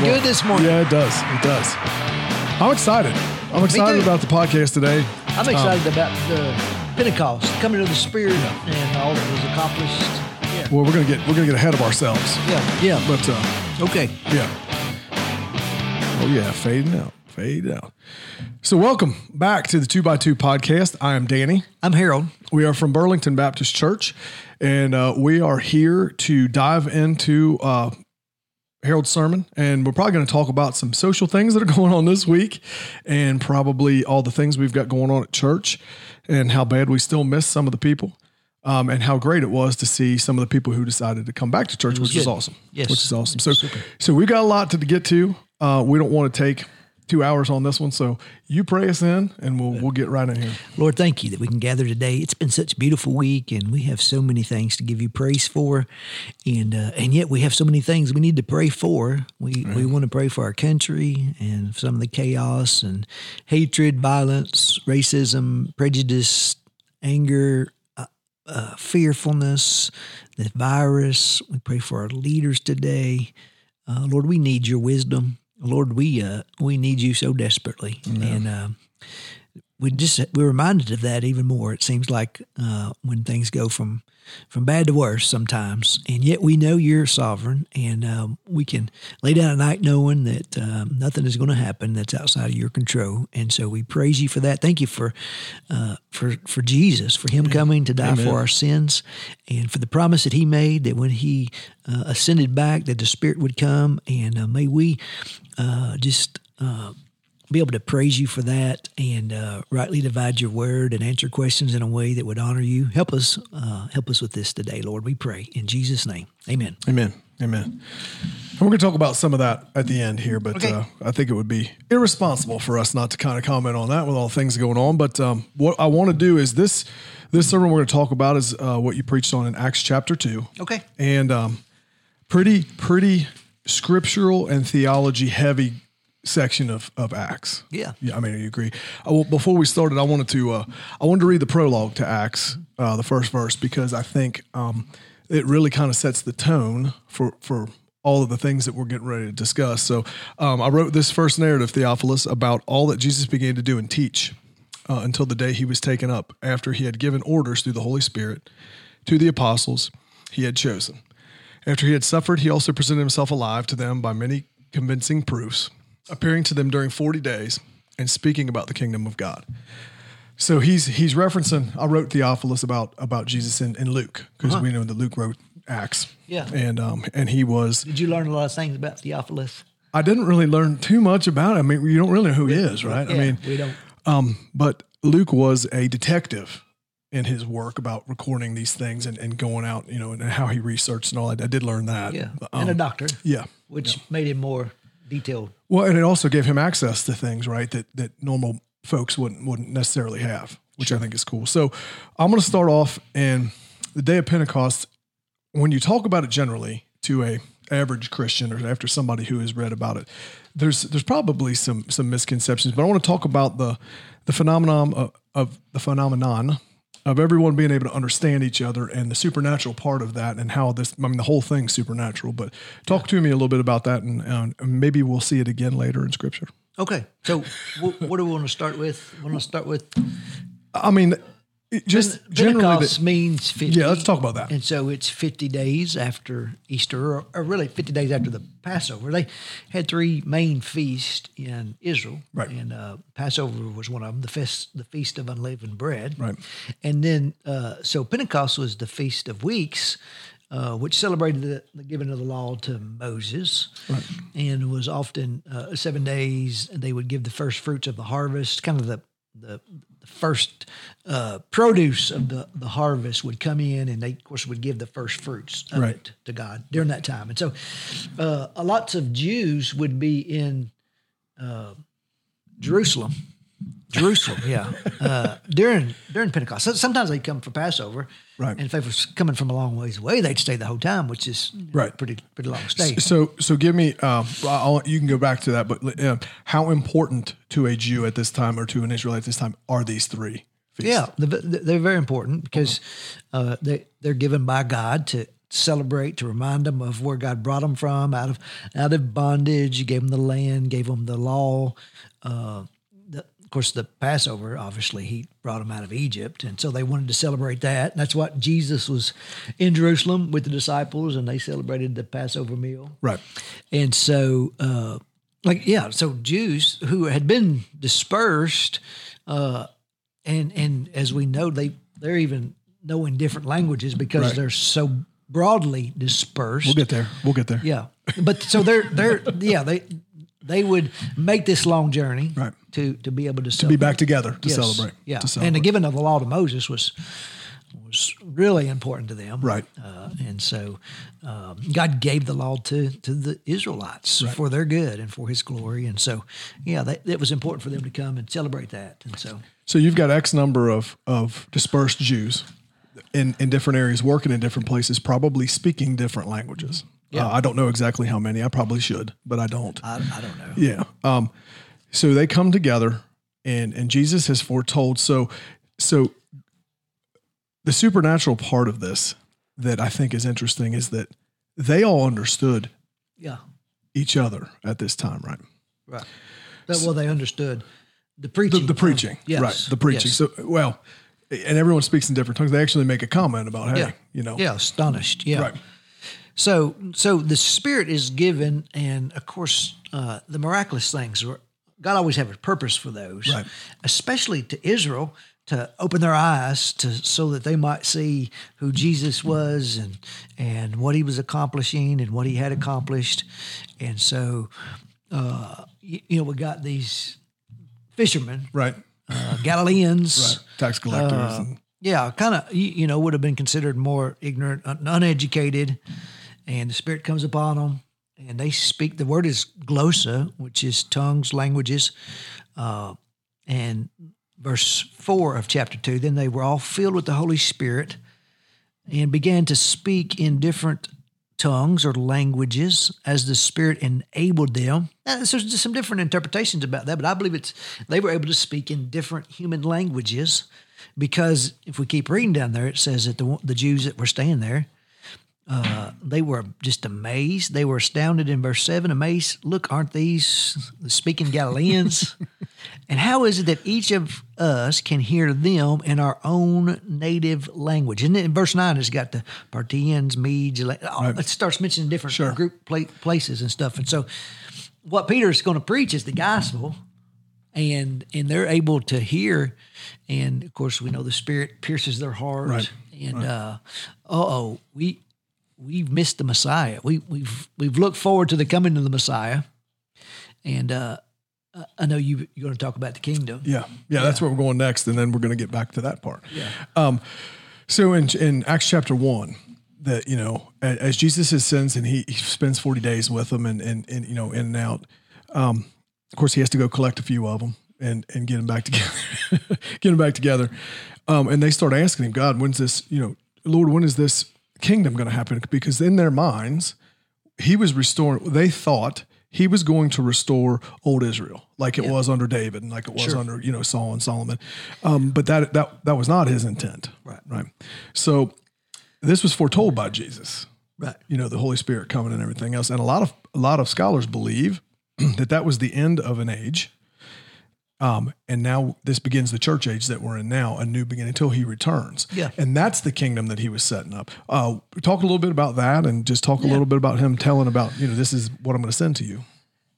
feeling good this morning. Yeah, it does. It does. I'm excited. I'm excited about the podcast today. I'm excited about the Pentecost coming to the Spirit and all that was accomplished. Yeah, Well, we're gonna get we're gonna get ahead of ourselves, yeah, yeah. but uh, Okay. yeah. Oh yeah, fading out, fade out. So welcome back to the Two by Two podcast. I am Danny. I'm Harold. We are from Burlington Baptist Church, and uh, we are here to dive into uh, Harold's sermon. And we're probably going to talk about some social things that are going on this week, and probably all the things we've got going on at church, and how bad we still miss some of the people, um, and how great it was to see some of the people who decided to come back to church, which is awesome. Yes. which is awesome. So, so we've got a lot to get to. Uh, we don't want to take two hours on this one, so you pray us in, and we'll we'll get right in here. Lord, thank you that we can gather today. It's been such a beautiful week, and we have so many things to give you praise for, and uh, and yet we have so many things we need to pray for. We we want to pray for our country and some of the chaos and hatred, violence, racism, prejudice, anger. Uh, uh, fearfulness, the virus. We pray for our leaders today. Uh, Lord, we need your wisdom. Lord, we uh, we need you so desperately, and uh, we just we're reminded of that even more. It seems like uh, when things go from from bad to worse sometimes, and yet we know you're sovereign, and um, we can lay down at night knowing that um, nothing is going to happen that's outside of your control. And so we praise you for that. Thank you for uh, for for Jesus, for Him coming to die for our sins, and for the promise that He made that when He uh, ascended back, that the Spirit would come, and uh, may we uh, just. Uh, be able to praise you for that and uh, rightly divide your word and answer questions in a way that would honor you. Help us, uh, help us with this today, Lord. We pray in Jesus' name. Amen. Amen. Amen. And we're going to talk about some of that at the end here, but Okay. uh, I think it would be irresponsible for us not to kind of comment on that with all things going on. But um, what I want to do is this this sermon we're going to talk about is uh, what you preached on in Acts chapter two, Okay. and um, pretty pretty scriptural and theology heavy section of of Acts. Yeah. Yeah, I mean, you agree. Uh, well, before we started, I wanted to uh, I wanted to read the prologue to Acts, uh, the first verse, because I think um, it really kind of sets the tone for for all of the things that we're getting ready to discuss. So, um, I wrote this first narrative, Theophilus, about all that Jesus began to do and teach uh, until the day he was taken up, after he had given orders through the Holy Spirit to the apostles he had chosen. After he had suffered, he also presented himself alive to them by many convincing proofs, appearing to them during 40 days and speaking about the kingdom of God. So he's he's referencing. I wrote Theophilus about about Jesus in, in Luke because we know that Luke wrote Acts. Yeah. and um and he was. Did you learn a lot of things about Theophilus? I didn't really learn too much about. It. I mean, you don't really know who he is, right? I Yeah, mean, we don't. um, but Luke was a detective in his work about recording these things and, and going out, you know, and how he researched and all that. I did learn that. Yeah. Um, and a doctor, yeah. which made him more detailed. Well, and it also gave him access to things, right, that that normal folks wouldn't wouldn't necessarily have, which I think is cool. So I'm going to start off in the day of Pentecost. When you talk about it generally to a average Christian or after somebody who has read about it, there's there's probably some some misconceptions. But I want to talk about the the phenomenon of, of the phenomenon of everyone being able to understand each other and the supernatural part of that and how this I mean the whole thing's supernatural but talk to me a little bit about that and, um, and maybe we'll see it again later in scripture Okay. So, wh- what do we want to start with? We want to start with I mean just generally Pentecost the, means 50. yeah let's talk about that And so it's 50 days after Easter, or, or really 50 days after the Passover. They had three main feasts in Israel. Right. And uh, Passover was one of them, the feast, the Feast of Unleavened Bread. Right. And then, uh, so Pentecost was the Feast of Weeks, uh, which celebrated the, the giving of the law to Moses. And was often uh, seven days. They would give the first fruits of the harvest, kind of the the, the first uh, produce of the, the harvest would come in, and they of course would give the first fruits of Right. it to God during that time. And so, uh, lots of Jews would be in uh, Jerusalem. Jerusalem, yeah. Uh, during during Pentecost, So sometimes they'd come for Passover, Right. And if they were coming from a long ways away, they'd stay the whole time, which is Right. pretty pretty long stay. so so give me um, I'll, you can go back to that but uh, how important to a Jew at this time or to an Israelite at this time are these three feasts? Yeah, the- the- they're very important because uh, they they're given by God to celebrate to remind them of where God brought them from out of out of bondage. He gave them the land, gave them the law. Uh, of course, the Passover, obviously, he brought them out of Egypt, and so they wanted to celebrate that. And that's what Jesus was in Jerusalem with the disciples, and they celebrated the Passover meal. Right. And so, uh, like, yeah, so Jews who had been dispersed, uh, and and as we know, they they're even knowing different languages because Right. they're so broadly dispersed. We'll get there. We'll get there. yeah, but so they're they're yeah they they would make this long journey Right. To to be able to, To be back together to Yes. celebrate. Yeah, To celebrate. and the giving of the law to Moses was was really important to them. Right. Uh, and so um, God gave the law to to the Israelites for their good and for His glory. And so, yeah, that, it was important for them to come and celebrate that. And so, So you've got X number of of dispersed Jews in in different areas, working in different places, probably speaking different languages. Yeah. Uh, I don't know exactly how many. I probably should, but I don't. I, I don't know. Yeah. Um, so they come together, and and Jesus has foretold. So so the supernatural part of this that I think is interesting is that they all understood Yeah, each other at this time, right? right. That, well, they understood the The, preaching. the preaching, yes, right? The preaching. yes. So well, and everyone speaks in different tongues. They actually make a comment about, hey, Yeah. you know, yeah, astonished. Yeah. right, So, so the Spirit is given, and of course, uh, the miraculous things. Were, God always have a purpose for those, Right. especially to Israel to open their eyes to so that they might see who Jesus was and and what he was accomplishing and what he had accomplished, and so uh, you, you know we got these fishermen, right, uh, Galileans, tax collectors. Uh, and, yeah, kind of, you, you know, would have been considered more ignorant, un- uneducated, and the Spirit comes upon them, and they speak. The word is glossa, which is tongues, languages, uh, and verse four of chapter two. Then they were all filled with the Holy Spirit, and began to speak in different tongues or languages as the Spirit enabled them. Now, there's some different interpretations about that, but I believe it's they were able to speak in different human languages because if we keep reading down there, it says that the the Jews that were staying there. Uh, they were just amazed. They were astounded in verse 7, amazed. Look, aren't these speaking Galileans? and how is it that each of us can hear them in our own native language? And then in verse 9, it's got the Parthians, Medes, oh, it starts mentioning different Sure. group places and stuff. And so what Peter's going to preach is the gospel and and they're able to hear and of course we know the spirit pierces their heart Right. and uh oh we we've missed the messiah we we've we've looked forward to the coming of the messiah and uh I- know you you're going to talk about the kingdom. Yeah, yeah, that's where we're going next, and then we're going to get back to that part. Yeah. Um, so in in Acts chapter one, that you know, as Jesus ascends and he, he spends forty days with them, and and and you know, in and out. Um, of course, he has to go collect a few of them and and get them back together, get them back together. Um, and they start asking him, God, when's this? You know, Lord, when is this kingdom going to happen? Because in their minds, he was restoring. They thought he was going to restore old Israel, like it was under David and like it was under you know Saul and Solomon. Um, but that that that was not his intent. Right. Right. So this was foretold by Jesus. Right. You know, the Holy Spirit coming and everything else. And a lot of a lot of scholars believe that that was the end of an age. Um, and now this begins the church age that we're in now, a new beginning until he returns. Yeah. And that's the kingdom that he was setting up. Uh, talk a little bit about that and just talk a little bit about him telling about, you know, this is what I'm going to send to you.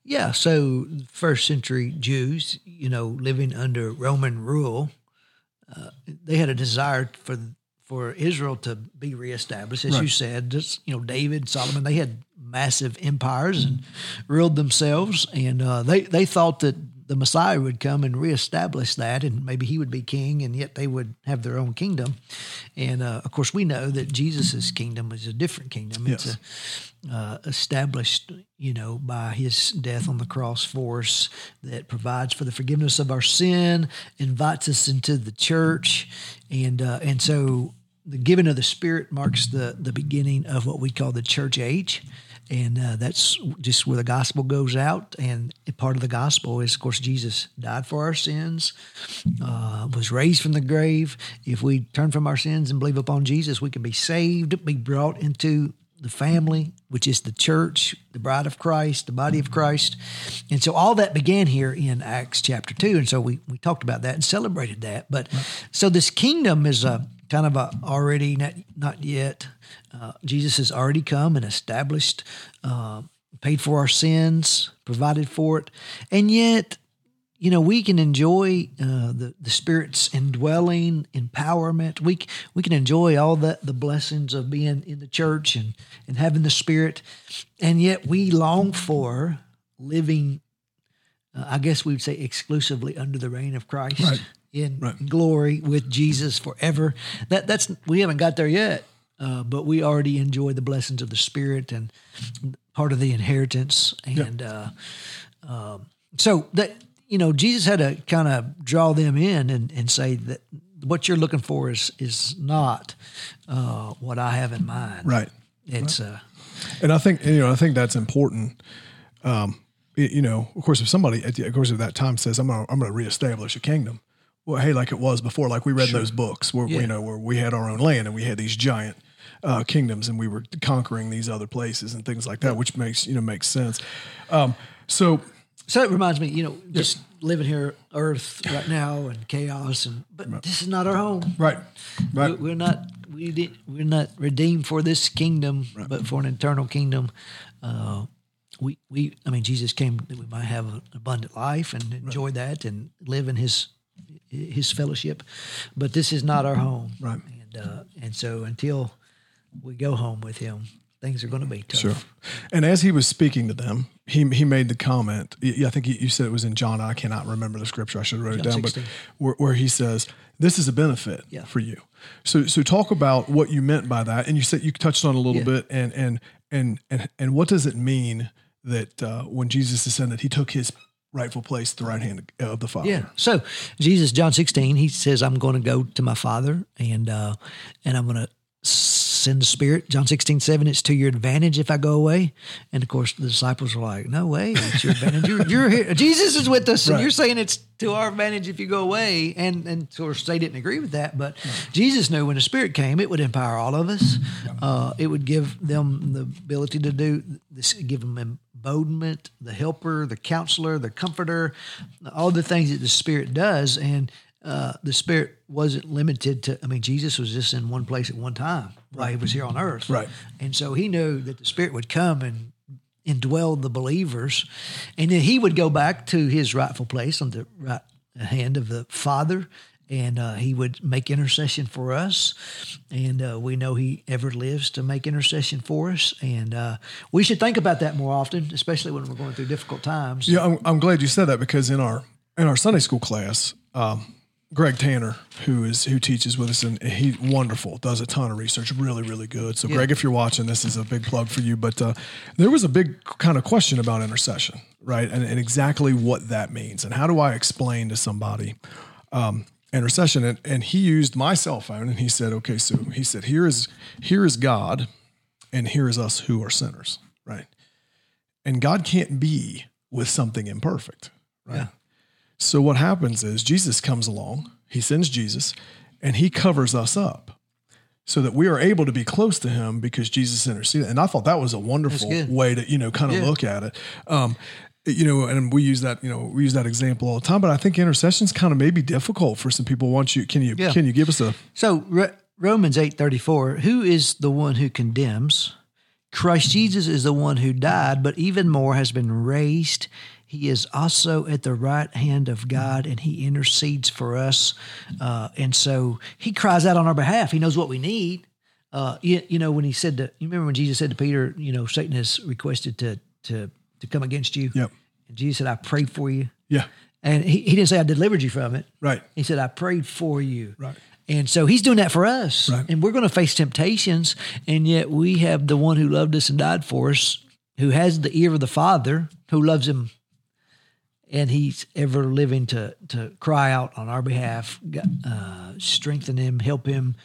Yeah, so first century Jews, you know, living under Roman rule, uh, they had a desire for for Israel to be reestablished, as you said. Just you know, David, Solomon, they had massive empires and ruled themselves, and uh, they they thought that the Messiah would come and reestablish that, and maybe he would be king, and yet they would have their own kingdom. And uh, of course, we know that Jesus' kingdom is a different kingdom. It's a uh, established, you know, by his death on the cross for us that provides for the forgiveness of our sin, invites us into the church, and uh, and so the giving of the Spirit marks the the beginning of what we call the church age, and uh, that's just where the gospel goes out. And part of the gospel is, of course, Jesus died for our sins, uh, was raised from the grave. If we turn from our sins and believe upon Jesus, we can be saved, be brought into the family, which is the church, the bride of Christ, the body of Christ. And so all that began here in Acts chapter 2. And so we, we talked about that and celebrated that. But so this kingdom is a kind of a already, not, not yet. Uh, Jesus has already come and established, uh, paid for our sins, provided for it. And yet, you know, we can enjoy uh, the the Spirit's indwelling, empowerment. We we can enjoy all the the blessings of being in the church and and having the Spirit, and yet we long for living. Uh, I guess we'd say exclusively under the reign of Christ Right. In Right. glory with Jesus forever. That that's we haven't got there yet, uh, but we already enjoy the blessings of the Spirit and part of the inheritance. And uh, um, so that you know, Jesus had to kind of draw them in and, and say that what you're looking for is is not uh, what I have in mind. Right. It's uh, And I think you know I think that's important. Um, you know, of course, if somebody at the, of course at that time says, "I'm gonna I'm gonna reestablish a kingdom," well, hey, like it was before, like we read those books where Yeah. you know where we had our own land and we had these giant uh, kingdoms and we were conquering these other places and things like that, which makes you know makes sense. Um, so so it reminds me, you know, just living here, Earth right now, and chaos, and but this is not our home. right, right, We're, we're not we did, we're not redeemed for this kingdom, but for an eternal kingdom. Uh, we we I mean Jesus came that we might have an abundant life and enjoy that and live in His His fellowship, but this is not our home. Right. And uh, and so until we go home with Him, things are going to be tough. Sure. And as he was speaking to them, he he made the comment. I think you said it was in John. I cannot remember the scripture. I should have wrote it down. 16. But where, where he says, "This is a benefit Yeah. for you." So so talk about what you meant by that. And you said you touched on a little Yeah. bit. And and and and and what does it mean that uh, when Jesus ascended, he took his rightful place at the right hand of the Father? Yeah. So Jesus, John 16, he says, I'm going to go to my father and uh, and I'm going to send the spirit. John 16, 7, it's to your advantage if I go away. And of course the disciples were like, no way, it's your advantage. You're, you're here. Jesus is with us. And you're saying it's to our advantage if you go away. And, and of course they didn't agree with that. But Jesus knew when the spirit came, it would empower all of us. Uh, it would give them the ability to do this, give them embodiment, the helper, the counselor, the comforter, all the things that the Spirit does. And uh, the Spirit wasn't limited to, I mean, Jesus was just in one place at one time while he was here on earth. Right. And so he knew that the Spirit would come and indwell the believers. And then he would go back to his rightful place on the right hand of the Father. And uh, he would make intercession for us. And uh, we know he ever lives to make intercession for us. And uh, we should think about that more often, especially when we're going through difficult times. Yeah, I'm, I'm glad you said that because in our in our Sunday school class, um, Greg Tanner, who is who teaches with us, and he's wonderful, does a ton of research, really, really good. So, Greg, if you're watching, this is a big plug for you. But uh, there was a big kind of question about intercession, right, and, and exactly what that means, and how do I explain to somebody um, intercession? And, and he used my cell phone, and he said, "Okay, so he said, here is here is God, and here is us who are sinners, right." And God can't be with something imperfect, right? Yeah. So what happens is Jesus comes along, he sends Jesus, and he covers us up so that we are able to be close to him because Jesus interceded. And I thought that was a wonderful way to, you know, kind of Yeah. look at it. Um, you know, and we use that, you know, we use that example all the time, but I think intercession's kind of maybe difficult for some people. Once you, can you, Yeah. can you give us a, So Ro- Romans 8:34, who is the one who condemns? Christ Jesus is the one who died, but even more has been raised. He is also at the right hand of God, and he intercedes for us. Uh, and so he cries out on our behalf. He knows what we need. Uh, you, you know, when he said to, you remember when Jesus said to Peter, you know, Satan has requested to to to come against you. Yep. And Jesus said, I prayed for you. yeah, And he, he didn't say I delivered you from it. right. He said, I prayed for you. Right. And so he's doing that for us. Right. And we're going to face temptations. And yet we have the one who loved us and died for us, who has the ear of the Father, who loves him. And he's ever living to, to cry out on our behalf, uh, strengthen him, help him,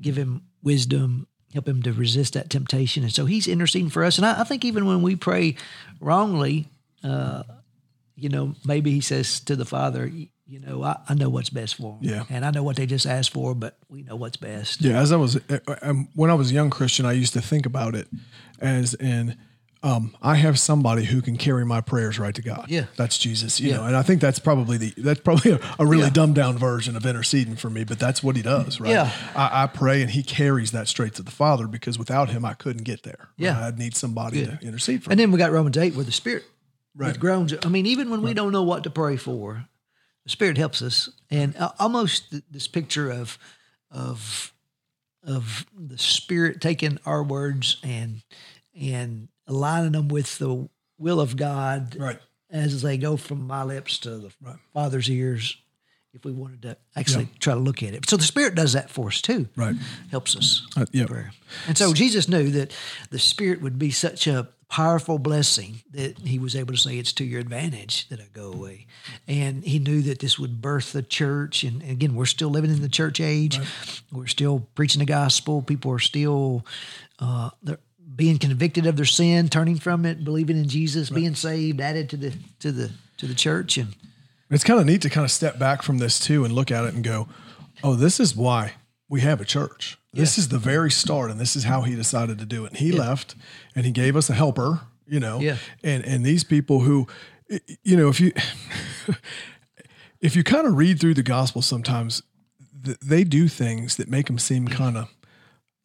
give him wisdom, help him to resist that temptation. And so he's interceding for us. And I, I think even when we pray wrongly, uh, you know, maybe he says to the Father, you know, I, I know what's best for them. Yeah. And I know what they just asked for, but we know what's best. Yeah, as I was uh, um, when I was a young Christian, I used to think about it as in um, I have somebody who can carry my prayers right to God. Yeah. that's Jesus. You Yeah. know, and I think that's probably the that's probably a, a really Yeah. dumbed down version of interceding for me, but that's what he does, right? Yeah. I, I pray and he carries that straight to the Father because without him, I couldn't get there. Yeah. I'd need somebody to intercede for me. And me. then we got Romans 8 where the Spirit Right. with groans. I mean, even when we don't know what to pray for, the Spirit helps us. And uh, almost this picture of, of, of the Spirit taking our words and, and aligning them with the will of God Right. as they go from my lips to the Father's ears, if we wanted to actually try to look at it. So the Spirit does that for us too. Right. Helps us. Uh, yeah. prayer. And so Jesus knew that the Spirit would be such a powerful blessing that he was able to say, It's to your advantage that I go away. And he knew that this would birth the church. And again, we're still living in the church age, we're still preaching the gospel. People are still uh, they're being convicted of their sin, turning from it, believing in Jesus, being saved, added to the to the to the church. And It's kind of neat to kind of step back from this too and look at it and go, oh, this is why we have a church. This is the very start, and this is how he decided to do it. And he left and he gave us a helper, you know, Yeah. and, and these people who, you know, if you, if you kind of read through the gospel sometimes, th- they do things that make them seem kind of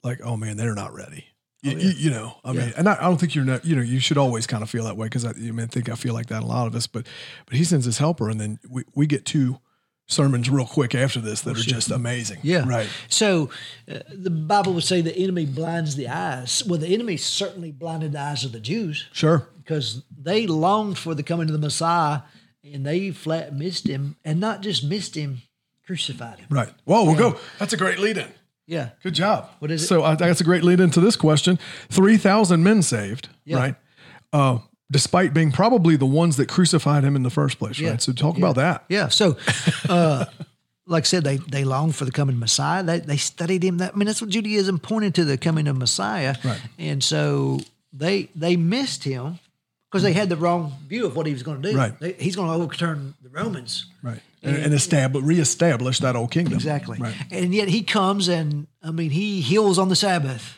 like, oh man, they're not ready. You, you, you know, I mean, and I, I don't think you're not, you know, you should always kind of feel that way because I, I mean, I think I feel like that a lot of us, but, but he sends his helper and then we, we get two sermons real quick after this that are just amazing. Yeah. Right. So uh, the Bible would say the enemy blinds the eyes. Well, the enemy certainly blinded the eyes of the Jews Sure. because they longed for the coming of the Messiah and they flat missed him and not just missed him, crucified him. Right. Well, we'll go. That's a great lead in. Yeah. Good job. What is it? So I think that's a great lead into this question. 3,000 men saved, Yeah. right? Uh, despite being probably the ones that crucified him in the first place, Yeah. right? So talk about that. Yeah. So, uh, like I said, they, they longed for the coming Messiah. They, they studied him. That I mean, that's what Judaism pointed to the coming of Messiah. Right. And so they they missed him because they had the wrong view of what he was going to do. Right. They, he's going to overturn the Romans. Right. And, and establish, reestablish that old kingdom. Exactly. Right. And yet he comes and I mean he heals on the Sabbath.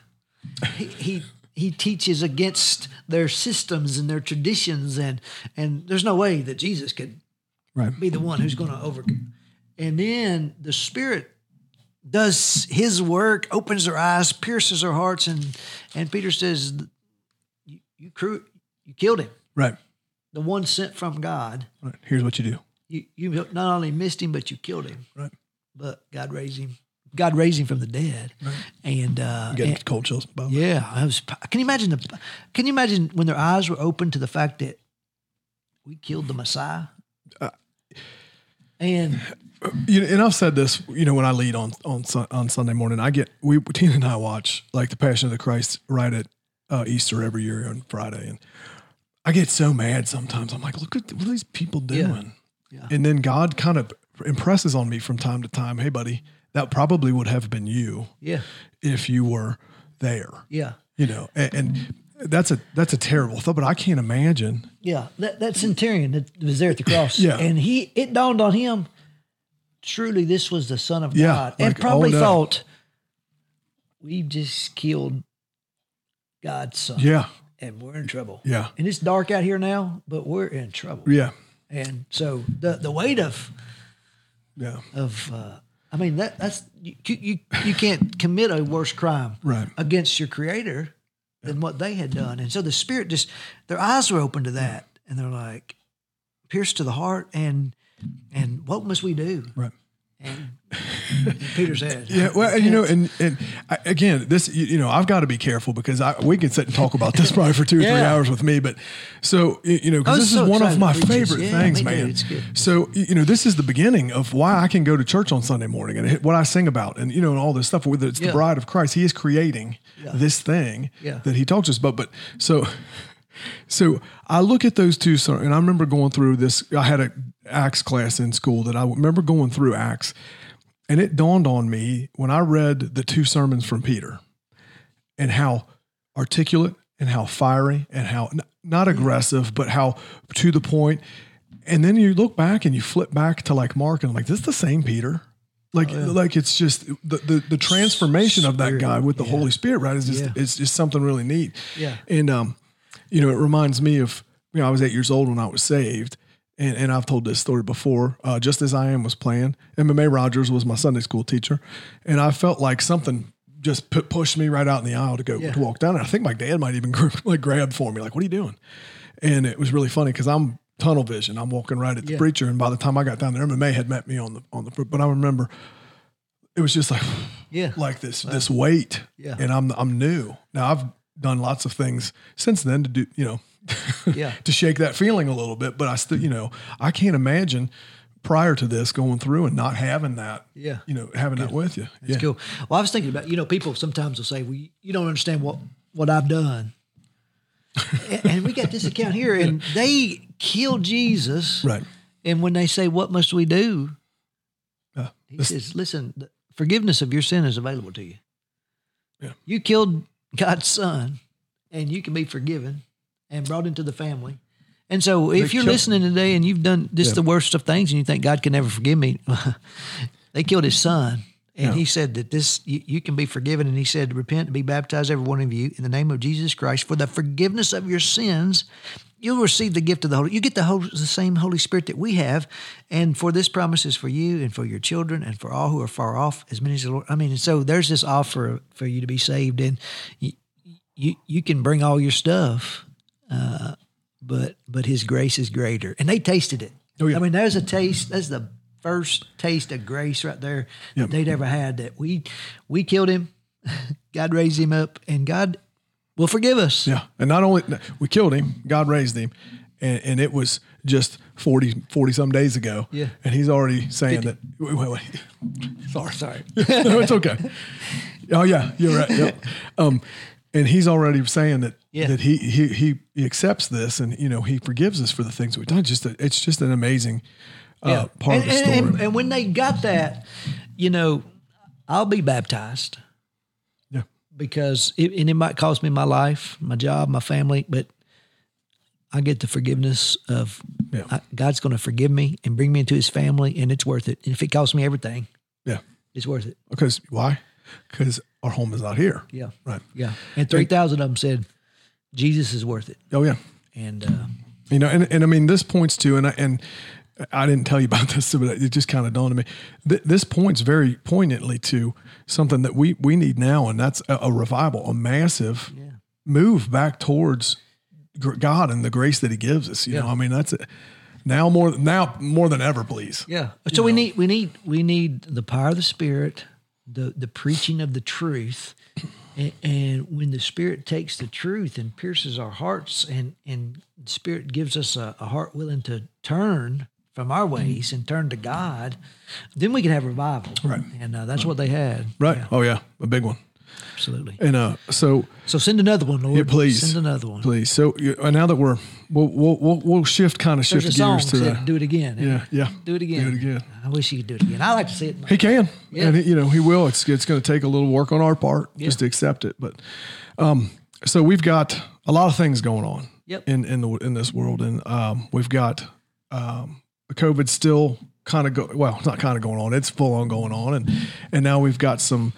He he, he teaches against their systems and their traditions and and there's no way that Jesus could Right. be the one who's going to overcome. And then the Spirit does His work, opens their eyes, pierces their hearts, and and Peter says, "You you, you killed him, Right. the one sent from God. Right. Here's what you do. You you not only missed him, but you killed him. Right. But God raised him. God raised him from the dead. And uh, cold chills. Yeah, I was. Can you imagine the? Can you imagine when their eyes were open to the fact that we killed the Messiah? Uh, and you know, and I've said this, you know, when I lead on on on Sunday morning, I get we Tina and I watch like the Passion of the Christ right at uh, Easter every year on Friday, and I get so mad sometimes. I'm like, look at what are these people doing? Yeah. And then God kind of impresses on me from time to time, hey, buddy, that probably would have been you yeah, if you were there, yeah, you know, and, and that's a that's a terrible thought, but I can't imagine. yeah. That that centurion that was there at the cross. Yeah. and he it dawned on him. Truly, this was the Son of Yeah, God, and probably oh, no. thought we just killed God's Son. Yeah, and we're in trouble. yeah, and it's dark out here now, but we're in trouble. yeah, And so the the weight of yeah, of uh, I mean that that's you, you you can't commit a worse crime Right. against your creator than what they had done. And so the spirit just their eyes were open to that and they're like pierced to the heart and and what must we do? right. And, and Peter said, Yeah, well, and, you know, and and I, again, this you, you know, I've got to be careful because I we can sit and talk about this probably for two or three hours with me. But so you know, because oh, this so is one of my to read this. favorite Yeah, things, too. man. Good. So you know, this is the beginning of why I can go to church on Sunday morning and what I sing about, and you know, and all this stuff. Whether it's the bride of Christ, He is creating this thing Yeah. that He talks us about. But so. So I look at those two, and I remember going through this. I had a Acts class in school that I remember going through Acts, and it dawned on me when I read the two sermons from Peter. and how articulate and how fiery and how not aggressive, but how to the point. And then you look back and you flip back to like Mark and I'm like, this is the same Peter. Like, like it's just the, the, the transformation of that guy with the Holy Spirit, right? Is just, Yeah. it's just something really neat. Yeah. And, um, you know, it reminds me of, you know, I was eight years old when I was saved. And, and I've told this story before. Uh, Just as I am was playing. MMA Rogers was my Sunday school teacher, and I felt like something just put, pushed me right out in the aisle to go Yeah. to walk down. And I think my dad might even like grabbed for me, like, "What are you doing?" And it was really funny because I'm tunnel vision. I'm walking right at the Yeah. preacher, and by the time I got down there, MMA had met me on the on the. But I remember it was just like Yeah. like this this weight, Yeah. and I'm I'm new now. I've done lots of things since then to do you know Yeah. to shake that feeling a little bit. But I still, you know, I can't imagine prior to this going through and not having that, Yeah. you know, having that with you. Yeah. Cool. Well, I was thinking about, you know, people sometimes will say, well, you don't understand what, what I've done. and, we got this account here, and they killed Jesus. Right. And when they say, what must we do? Uh, He says, listen, the forgiveness of your sin is available to you. Yeah. You killed God's son, and you can be forgiven and brought into the family. And so, if you're killed- listening today and you've done this Yeah. the worst of things, and you think God can never forgive me, they killed His son, and Yeah. He said that this you, you can be forgiven, and He said, "Repent and be baptized, every one of you, in the name of Jesus Christ, for the forgiveness of your sins." You'll receive the gift of the Holy. You get the whole, the same Holy Spirit that we have, and for this promise is for you and for your children and for all who are far off, as many as the Lord. I mean, and so there's this offer for you to be saved, and you you, you can bring all your stuff, uh, but but His grace is greater, and they tasted it. Oh, yeah. I mean, there's a taste. That's the first taste of grace right there Yep. that they'd ever had. That we we killed him, God raised him up, and God will forgive us. Yeah. And not only we killed him, God raised him. And, and it was just 40, 40 some days ago. Yeah. And he's already saying that, wait, wait, wait. Sorry. Sorry. no, it's okay. Oh yeah, you're right. Yep. Um, and he's already saying that Yeah. that he, he he he accepts this, and you know he forgives us for the things we've done. Just a, it's just an amazing uh, part and, of the story. and- and- and when they got that, you know, I'll be baptized yeah, because it, and it might cost me my life, my job, my family, but I get the forgiveness of Yeah. I, God's going to forgive me and bring me into His family, and it's worth it. And if it costs me everything, yeah. it's worth it. Because why? Because our home is not here. Yeah, Right. yeah. And three thousand of them said Jesus is worth it, Oh yeah. and uh, You know, and, and I mean, this points to, and I, and I didn't tell you about this, but it just kind of dawned on me. Th- this points very poignantly to something that we we need now, and that's a, a revival, a massive yeah, move back towards gr- God and the grace that He gives us. You know, I mean, that's it. Now more now more than ever, please. yeah. So we need we need we need the power of the Spirit, the the preaching of the truth, and, and when the Spirit takes the truth and pierces our hearts, and and the Spirit gives us a, a heart willing to turn from our ways and turn to God, then we can have revival. Right. and uh, that's what they had. Right? Yeah, Oh yeah, a big one. absolutely. And uh, so So send another one, Lord. Yeah, please. send another one. please. So uh, now that we're we'll we'll we'll, we'll shift kind of shift gears to the "Do it again." yeah yeah Do it again. do it again. I wish he could do it again. I like to see it. He can, Yeah. and he, you know he will. It's it's going to take a little work on our part just to accept it. But um, so we've got a lot of things going on Yep. in in the in this world, and um, we've got um, the COVID still kind of go well, it's not kind of going on. It's full on going on, and and now we've got some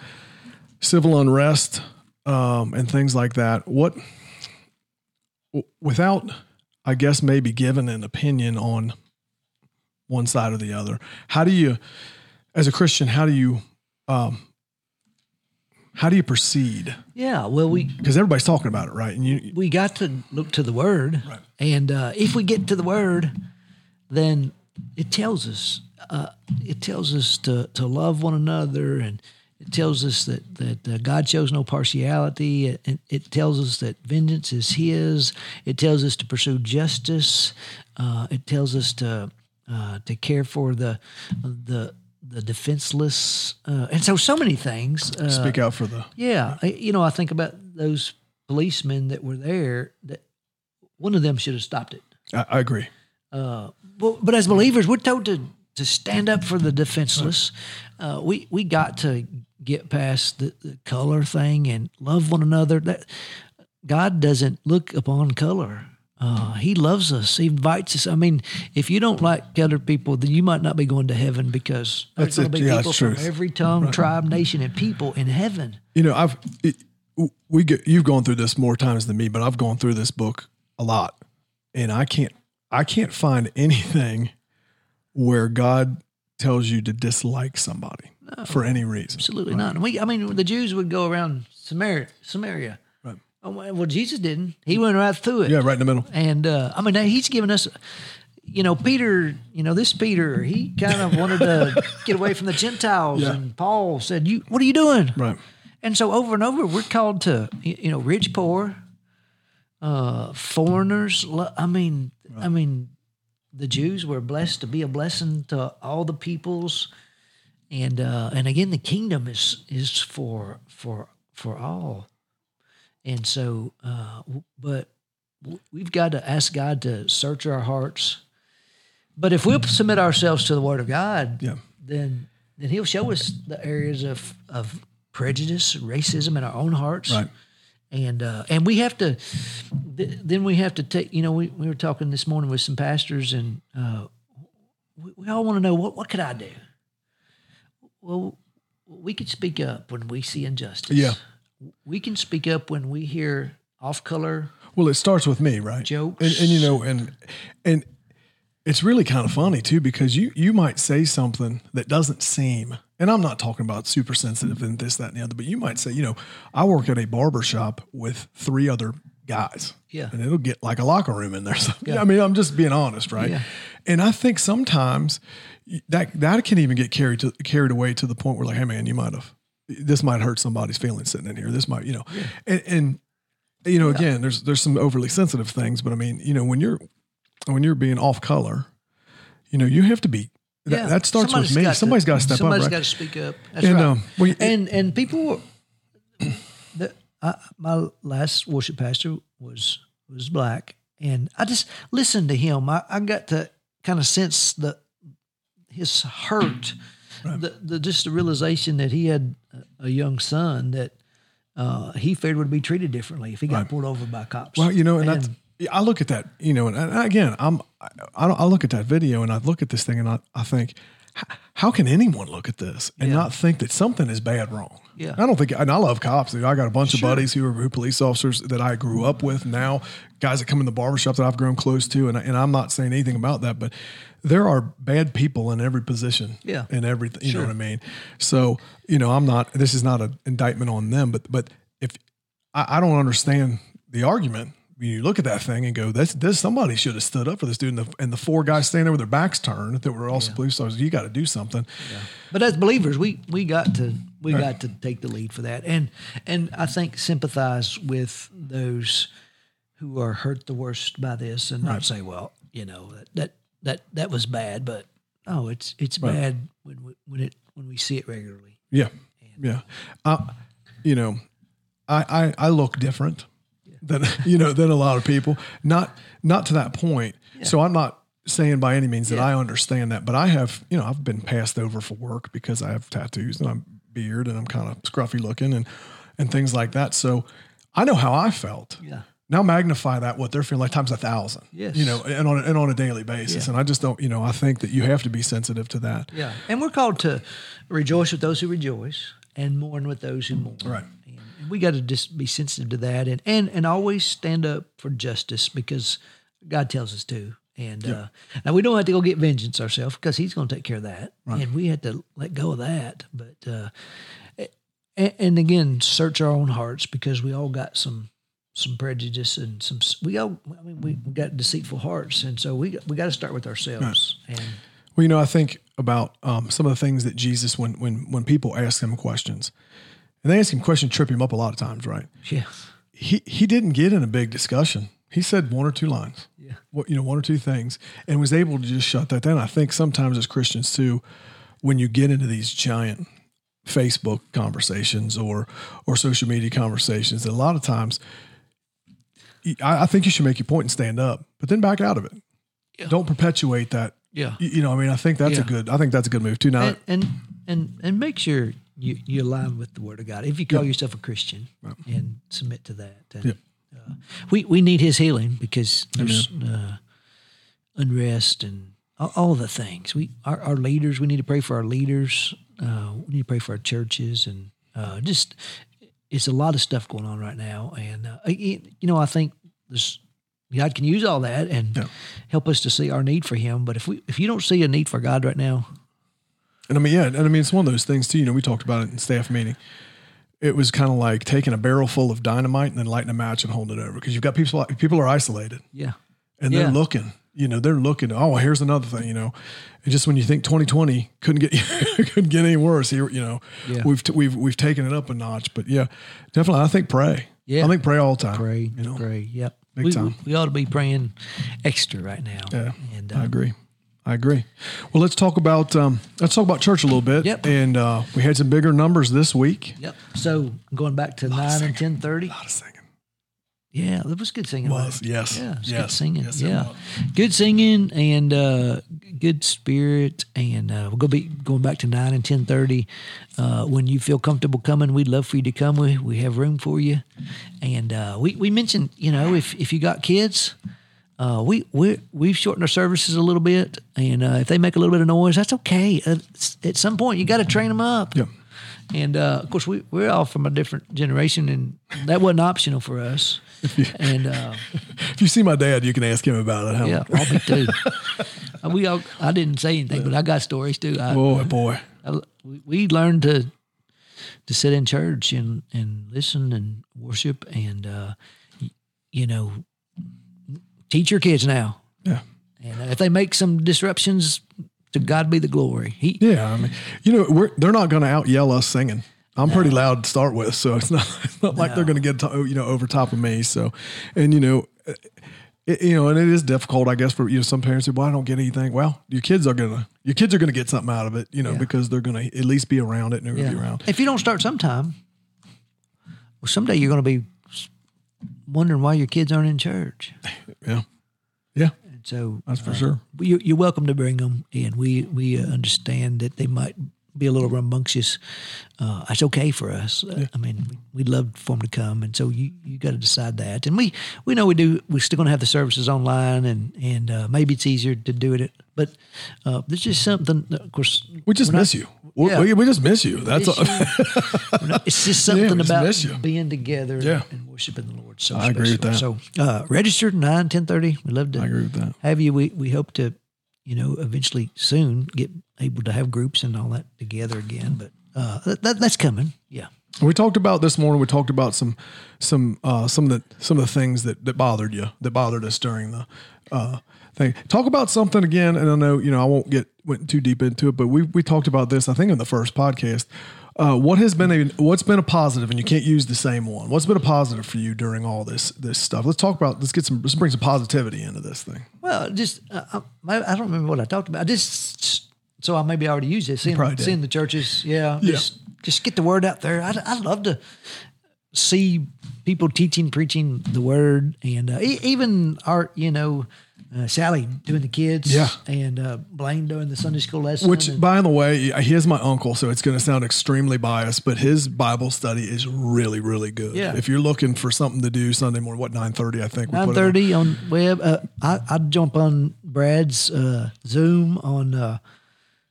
civil unrest um, and things like that. What without, I guess, maybe giving an opinion on one side or the other. How do you, as a Christian, how do you, um, how do you proceed? Yeah. Well, we Because everybody's talking about it, right? And you, we got to look to the word, Right. and uh, if we get to the word, then it tells us uh, it tells us to to love one another, and it tells us that that uh, God shows no partiality. It, it tells us that vengeance is His. It tells us to pursue justice. Uh, it tells us to uh, to care for the the the defenseless, uh, and so so many things. Uh, speak out for the, yeah, you know, I think about those policemen that were there. That one of them should have stopped it. I, I agree. Uh, but, but as believers, we're told to to stand up for the defenseless. Uh, we we got to get past the, the color thing and love one another. That God doesn't look upon color. Uh, he loves us. He invites us. I mean, if you don't like colored people, then you might not be going to heaven because there's going to be Yeah, people from truth. every tongue, tribe, nation, and people in heaven. You know, I've it, we get, you've gone through this more times than me, but I've gone through this book a lot, and I can't I can't find anything where God tells you to dislike somebody for any reason. Absolutely not. And we, I mean, the Jews would go around Samaria. Samaria. Right. Oh, well, Jesus didn't. He went right through it. Yeah, right in the middle. And uh, I mean, he's given us, you know, Peter, you know, this Peter, he kind of wanted to get away from the Gentiles. Yeah. And Paul said, "You, what are you doing?" Right. And so over and over, we're called to, you know, rich, poor, uh, foreigners. I mean, I mean, the Jews were blessed to be a blessing to all the peoples, and uh, and again, the kingdom is is for for for all. And so, uh, but we've got to ask God to search our hearts. But if we'll submit ourselves to the Word of God, Yeah. then then He'll show us the areas of of prejudice, racism in our own hearts, Right. And uh, and we have to. Th- then we have to take. You know, we, we were talking this morning with some pastors, and uh, we, we all want to know what what could I do. Well, we could speak up when we see injustice. Yeah. we can speak up when we hear off color. Well, it starts with me, right? Jokes. and, and you know, and and it's really kind of funny too because you you might say something that doesn't seem, and I'm not talking about super sensitive and this, that, and the other, but you might say, you know, I work at a barber shop with three other guys, Yeah. and it'll get like a locker room in there. So, I mean, I'm just being honest, right? Yeah. And I think sometimes that that can even get carried to carried away to the point where like, hey man, you might have this might hurt somebody's feelings sitting in here. This might, you know, and, and you know, again, there's there's some overly sensitive things, but I mean, you know, when you're when you're being off color, you know, you have to be. That, Yeah. that starts Somebody's with me. got Somebody's got to step Somebody's up, got right? Got to speak up. That's And, right. um, well, you- and and people, the, I, my last worship pastor was was black, and I just listened to him. I, I got to kind of sense the his hurt, the, the just the realization that he had a, young son that uh, he feared would be treated differently if he got pulled over by cops. Well, you know, and, And- I look at that, you know, and, and again, I'm, I, I don't- I look at that video and I look at this thing and I, I think, how can anyone look at this and Yeah. not think that something is bad wrong? Yeah. I don't think, and I love cops. I got a bunch of buddies who are who police officers that I grew up with now, guys that come in the barbershop that I've grown close to. And, and I'm not saying anything about that, but there are bad people in every position Yeah. and everything, you know what I mean? So, you know, I'm not, this is not an indictment on them, but, but if I, I don't understand the argument. You look at that thing and go, "This, this somebody should have stood up for this dude." And the, and the four guys standing there with their backs turned that were also police officers. You got to do something. But as believers, we we got to we got to take the lead for that, and and I think sympathize with those who are hurt the worst by this, and not say, well, you know that that that, that was bad, but no, it's it's bad when we, when it when we see it regularly. Yeah, yeah. Uh, you know, I, I I look different than you know than a lot of people. Not not to that point. So I'm not saying by any means that I understand that, but I have you know I've been passed over for work because I have tattoos and I'm beard and I'm kind of scruffy looking and and things like that. So I know how I felt. Yeah. Now magnify that what they're feeling like times a thousand. Yes. You know, and on a, and on a daily basis. Yeah. And I just don't. You know, I think that you have to be sensitive to that. Yeah, and we're called to rejoice with those who rejoice and mourn with those who mourn. Right. And, we got to just be sensitive to that, and and and always stand up for justice because God tells us to. And uh, now we don't have to go get vengeance ourselves because He's going to take care of that, and we have to let go of that. But uh, and, and again, search our own hearts because we all got some some prejudice and some we all I mean we, we got deceitful hearts, and so we we got to start with ourselves. And Well, you know, I think about um, some of the things that Jesus, when when when people ask him questions, and they ask him questions, trip him up a lot of times, right? yeah, He he didn't get in a big discussion. He said one or two lines, Yeah. what you know, one or two things, and was able to just shut that down. I think sometimes as Christians too, when you get into these giant Facebook conversations or or social media conversations, a lot of times, I, I think you should make your point and stand up, but then back out of it. Yeah. Don't perpetuate that Yeah. You, you know, I mean, I think that's a good. I think that's a good move too. Now, and and and, and make sure you, you align with the Word of God. If you call yourself a Christian and submit to that, and, Yeah. uh, we we need His healing because there's uh, unrest and all, all the things. We our, our leaders. We need to pray for our leaders. Uh, we need to pray for our churches and uh, just it's a lot of stuff going on right now. And uh, you know, I think there's God can use all that and Yeah. help us to see our need for Him. But if we if you don't see a need for God right now, And I mean, yeah, and I mean, it's one of those things too. You know, we talked about it in staff meeting. It was kind of like taking a barrel full of dynamite and then lighting a match and holding it over because you've got people. People are isolated yeah, and they're looking. You know, they're looking. Oh, here's another thing. You know, and just when you think 2020 couldn't get couldn't get any worse, here, you know, Yeah. we've t- we've we've taken it up a notch. But yeah, definitely, I think pray. Yeah. I think pray all the time. pray, You know, pray. Yep, Big we, time. We, ought to be praying extra right now. Yeah, and I uh, agree. I agree. Well, let's talk about um, let's talk about church a little bit. Yep. And uh, we had some bigger numbers this week. Yep. So going back to nine and ten thirty. A lot of singing. Yeah, it was good singing. Was, wasn't yes, Yeah, was yes, good singing. yes, yeah, good singing and uh, good spirit. And uh, we're gonna be going back to nine and ten thirty. Uh, when you feel comfortable coming, we'd love for you to come. We we have room for you. And uh, we we mentioned, you know, if if you got kids. Uh, we we we've shortened our services a little bit, and uh, if they make a little bit of noise, that's okay. Uh, at some point, you got to train them up. Yep. And uh, of course, we we're all from a different generation, and that wasn't optional for us. And uh, If you see my dad, you can ask him about it. Huh? yeah, me too. Uh, we all, I didn't say anything, but I got stories too. I, Boy, boy. I, we- we learned to to sit in church and and listen and worship, and uh, you know, teach your kids now. Yeah. And if they make some disruptions, to God be the glory. He Yeah. I mean, you know, we're they're not going to out yell us singing. I'm pretty loud to start with, so it's not it's not like they're going to get to, you know over top of me. So, and you know, it, you know, and it is difficult, I guess, for you know some parents. Say, well, I don't get anything. Well, your kids are gonna your kids are going to get something out of it, you know, Yeah. because they're going to at least be around it and they're to be around. If you don't start sometime, well, someday you're going to be wondering why your kids aren't in church. Yeah. Yeah. And so That's for uh, sure. You, you're welcome to bring them, in. we we uh, understand that they might be a little rambunctious. Uh, it's okay for us. Uh, I mean, we- we'd love for them to come, and so you you got to decide that. And we we know we do. We're still going to have the services online, and and uh, maybe it's easier to do it. But uh, there's just something. Of course, We just we're not- miss you. We, Yeah. we, we just miss you. That's all. You know, it's just something just about being together Yeah. and worshiping the Lord. So I agree with that. So uh, registered nine ten thirty. We love to. I agree with that. Have you? We we hope to, you know, eventually soon get able to have groups and all that together again. But uh, that, that that's coming. Yeah. We talked about this morning. We talked about some, some, uh, some of the some of the things that that bothered you, that bothered us during the uh, thing. Talk about something again, and I know you know I won't get went too deep into it, but we we talked about this. I think in the first podcast. Uh, what has been a what's been a positive, and you can't use the same one. What's been a positive for you during all this this stuff? Let's talk about. Let's get some. Let's bring some positivity into this thing. Well, just uh, I, I don't remember what I talked about. I just so I maybe I already used this. Seeing, seeing the churches. Yeah. Yeah. Just just get the word out there. I I love to see people teaching, preaching the word, and uh, even our you know. Uh, Sally doing the kids, Yeah. and uh, Blaine doing the Sunday school lesson. Which, and- by the way, he is my uncle, so it's going to sound extremely biased, but his Bible study is really, really good. Yeah. If you're looking for something to do Sunday morning, what nine thirty? I think we Nine put it on. on web. Uh, I I'd jump on Brad's uh, Zoom on uh,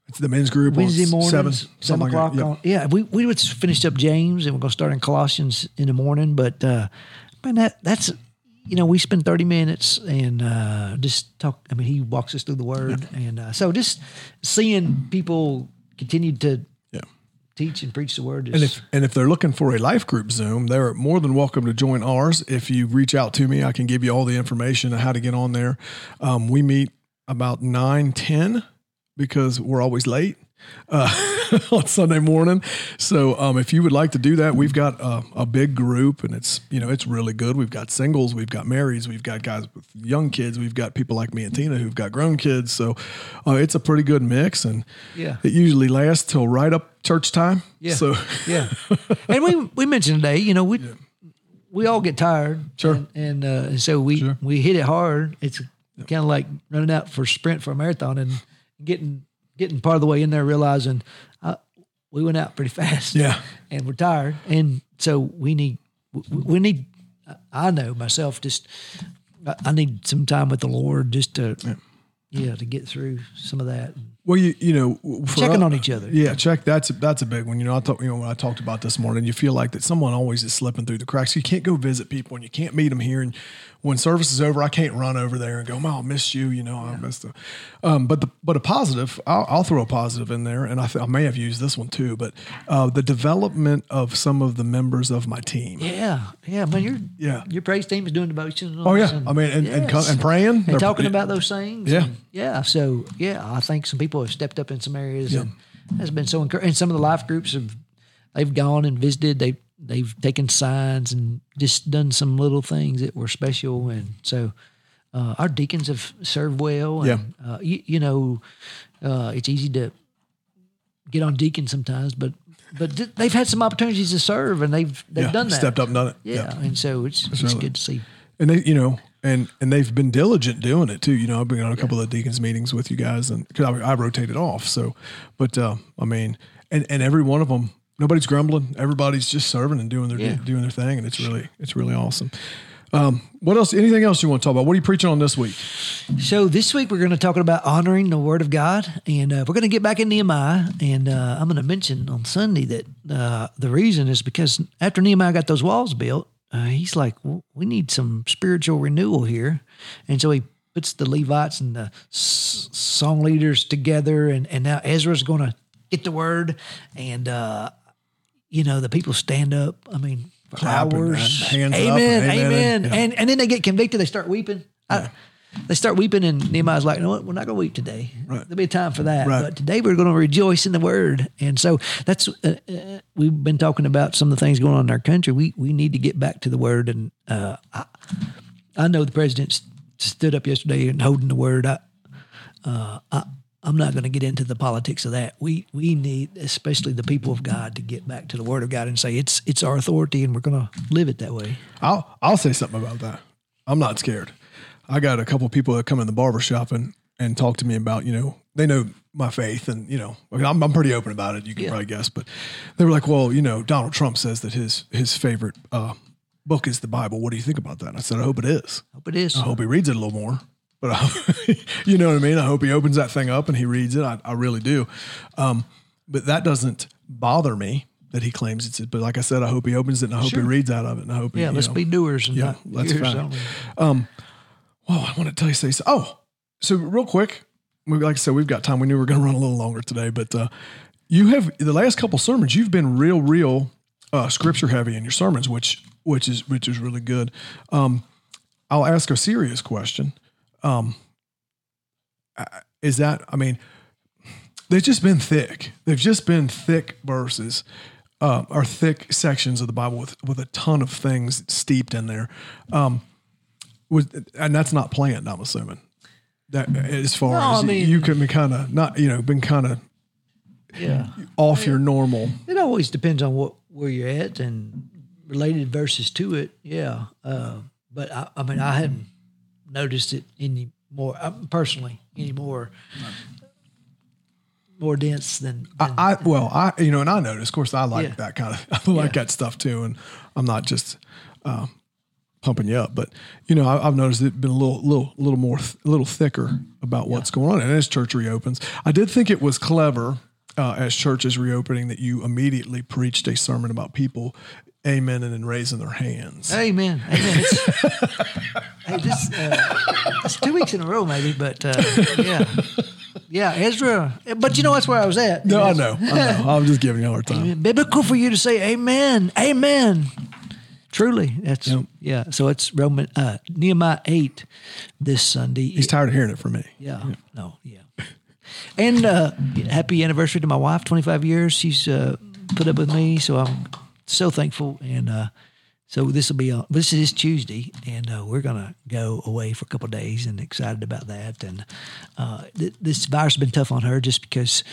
It's the men's group Wednesday on mornings, seven, seven, o'clock. like that. on, yeah, we we would finished up James and we're gonna start in Colossians in the morning. But uh, man, that that's you know we spend thirty minutes and uh, just talk. I mean, he walks us through the Word, and uh, so just seeing people continue to Yeah. teach and preach the Word. Is, And if and if they're looking for a life group Zoom, they're more than welcome to join ours. If you reach out to me, I can give you all the information on how to get on there. Um, we meet about nine ten because we're always late uh, on Sunday morning. So um, if you would like to do that, we've got uh, a big group, and it's you know it's really good. We've got singles, we've got marrieds, we've got guys with young kids, we've got people like me and Tina who've got grown kids. So uh, it's a pretty good mix, and Yeah. it usually lasts till right up church time. Yeah. So yeah, and we we mentioned today, you know, we we all get tired, Sure. and, and, uh, and so we Sure. we hit it hard. It's kind of like running out for sprint for a marathon, and getting getting part of the way in there, realizing uh, we went out pretty fast. Yeah. and we're tired, and so we need we, need. I know myself just. I- need some time with the Lord just to, yeah, to get through some of that. Well, you you know, Checking us- on each other. Yeah, check. That's that's a big one. You know, I thought you know when I talked about this morning, you feel like that someone always is slipping through the cracks. You can't go visit people, and you can't meet them here. And when service is over, I can't run over there and go, "Oh, I missed you." You know, I missed. Um, but the but a positive, I'll, I'll throw a positive in there, and I, th- I may have used this one too. But uh, the development of some of the members of my team. Yeah, yeah, man, your Yeah. your praise team is doing devotions. Oh yeah, I mean, and and, co- and praying and talking about those things. Yeah. and yeah. So yeah, I think some people have stepped up in some areas, and has been so encouraging. And some of the life groups have they've gone and visited. They they've taken signs and just done some little things that were special. And so uh, our deacons have served well. And, uh, you, you know, uh, it's easy to get on deacons sometimes, but. But th- they've had some opportunities to serve, and they've they've yeah, done that. stepped up and done it. Yeah, and so it's it's really- good to see. and they, you know, and and they've been diligent doing it too. You know, I've been on a couple of deacons meetings with you guys, and because I, I rotated off. So, but uh, I mean, and and every one of them, nobody's grumbling. Everybody's just serving and doing their Yeah. doing their thing, and it's really it's really awesome. Um, what else? Anything else you want to talk about? What are you preaching on this week? So this week we're going to talk about honoring the Word of God, and uh, we're going to get back in Nehemiah. And uh, I'm going to mention on Sunday that uh, the reason is because after Nehemiah got those walls built, uh, he's like, well, we need some spiritual renewal here, and so he puts the Levites and the s- song leaders together, and and now Ezra's going to get the Word, and uh, you know the people stand up. I mean. For Clapping, hours. Hands up, amen, amen, amen, yeah. and and then they get convicted. They start weeping. I, they start weeping, and Nehemiah's like, "You know what? We're not going to weep today. Right. There'll be a time for that, Right. but today we're going to rejoice in the Word." And so that's uh, uh, we've been talking about some of the things going on in our country. We we need to get back to the Word, and uh, I, I know the president st- stood up yesterday and holding the Word. I, uh, I I'm not going to get into the politics of that. We we need, especially the people of God, to get back to the Word of God and say it's it's our authority, and we're going to live it that way. I'll I'll say something about that. I'm not scared. I got a couple people that come in the barber shop and and talk to me about you know they know my faith and you know I I'm I'm pretty open about it. You can Yeah. probably guess, but they were like, well, you know, Donald Trump says that his his favorite uh, book is the Bible. What do you think about that? And I said, I hope it is. Hope it is. I hope he reads it a little more. But I, you know what I mean. I hope he opens that thing up and he reads it. I, I really do. Um, but that doesn't bother me that he claims it's. But like I said, I hope he opens it and I hope Sure. he reads out of it and I hope. Yeah, he, let's know, be doers and yeah, that's fine. only. Oh, I want to tell you say. Oh, so real quick, we, like I said, we've got time. We knew we were going to run a little longer today, but uh, you have the last couple sermons. You've been real, real uh, scripture heavy in your sermons, which which is which is really good. Um, I'll ask a serious question. Um, is that I mean, they've just been thick. They've just been thick verses. Uh, or thick sections of the Bible with, with a ton of things steeped in there. Um, was and that's not planned. I'm assuming that as far No, as I mean- you can be kind of not you know been kind of Yeah. off your normal. It always depends on what where you're at and related verses to it. Yeah. Uh, but I, I mean, I haven't noticed it any more uh, personally any more more dense than, than I well I you know and I notice of course I like Yeah. that kind of I like Yeah. that stuff too and I'm not just uh, pumping you up but you know I, I've noticed it been a little little little more a little thicker about what's going on and as church reopens I did think it was clever uh, as church is reopening that you immediately preached a sermon about people amen and then raising their hands. Amen. Amen. It's, hey, this uh, it's two weeks in a row, maybe, but uh, yeah, yeah, Ezra. But you know that's where I was at. no I know. I know. I'm just giving you a hard time biblical for you to say amen. Amen. Truly that's Yep. yeah. So it's roman uh nehemiah 8 this sunday. He's tired of hearing it from me. Yeah. No yeah. And uh happy anniversary to my wife 25 years. She's uh put up with me so i'm so thankful and uh so this will be uh, this is Tuesday, and uh, we're gonna go away for a couple of days, and excited about that. And uh, th- this virus has been tough on her just because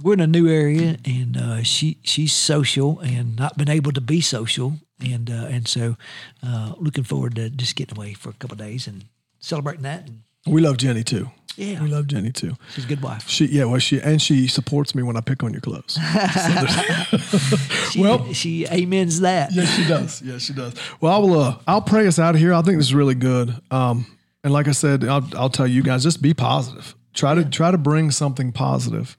we're in a new area, and uh, she she's social and not been able to be social, and uh, and so uh, looking forward to just getting away for a couple of days and celebrating that. And we love Jenny too Yeah. we love Jenny too. She's a good wife. She yeah, well she and she supports me when I pick on your clothes. She, Well- she amens that. yes, she does. Yes, she does. Well, I will. Uh, I'll pray us out of here. I think this is really good. Um, and like I said, I'll, I'll tell you guys, just be positive. Try to try to bring something positive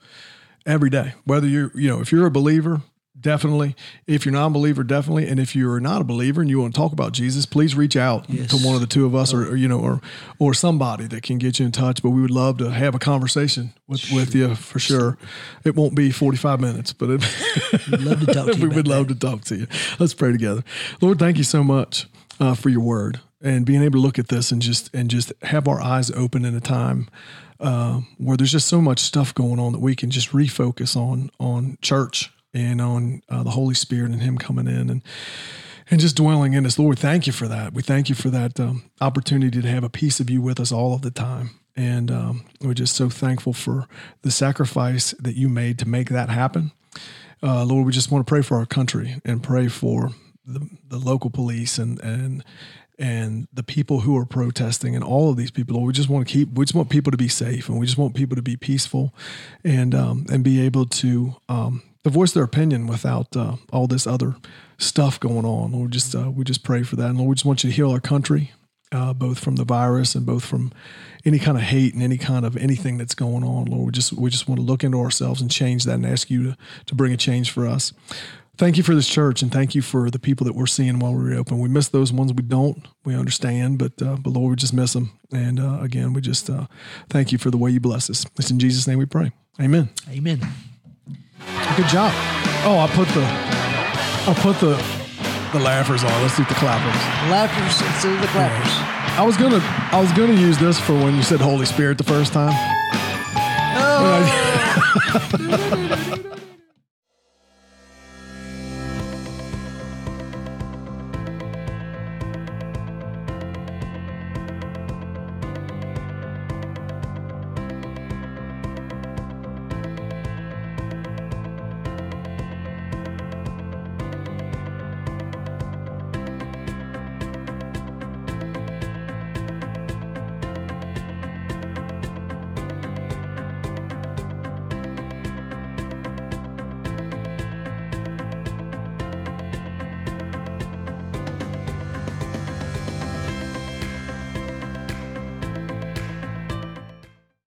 every day. Whether you're, you know, if you're a believer, definitely. If you're not a believer, definitely. And if you're not a believer and you want to talk about Jesus, please reach out Yes. to one of the two of us, or, or you know, or or somebody that can get you in touch. But we would love to have a conversation with with you for sure. It won't be 45 minutes, but it, We'd love to talk to you. we would that. love to talk to you. Let's pray together. Lord, thank you so much uh, for your word and being able to look at this and just and just have our eyes open in a time uh, where there's just so much stuff going on that we can just refocus on on church and on uh, the Holy Spirit and Him coming in and and just dwelling in us. Lord, thank you for that. We thank you for that um, opportunity to have a piece of you with us all of the time. And um, we're just so thankful for the sacrifice that you made to make that happen. Uh, Lord, we just want to pray for our country and pray for the, the local police and and and the people who are protesting and all of these people. Lord, we just want to keep. We just want people to be safe and we just want people to be peaceful and um, and be able to um, to voice their opinion without uh, all this other stuff going on. Lord, just uh, we just pray for that, and Lord, we just want you to heal our country. Uh, both from the virus and both from any kind of hate and any kind of anything that's going on, Lord, we just we just want to look into ourselves and change that, and ask you to to bring a change for us. Thank you for this church, and thank you for the people that we're seeing while we reopen. We miss those ones we don't. We understand, but uh, but Lord, we just miss them. And uh, again, we just uh, thank you for the way you bless us. It's in Jesus' name we pray. Amen. Amen. Good job. Oh, I put the I put the the laughers on. Let's do the clappers. Laughers instead of the clappers. I was gonna I was gonna use this for when you said Holy Spirit the first time. Oh.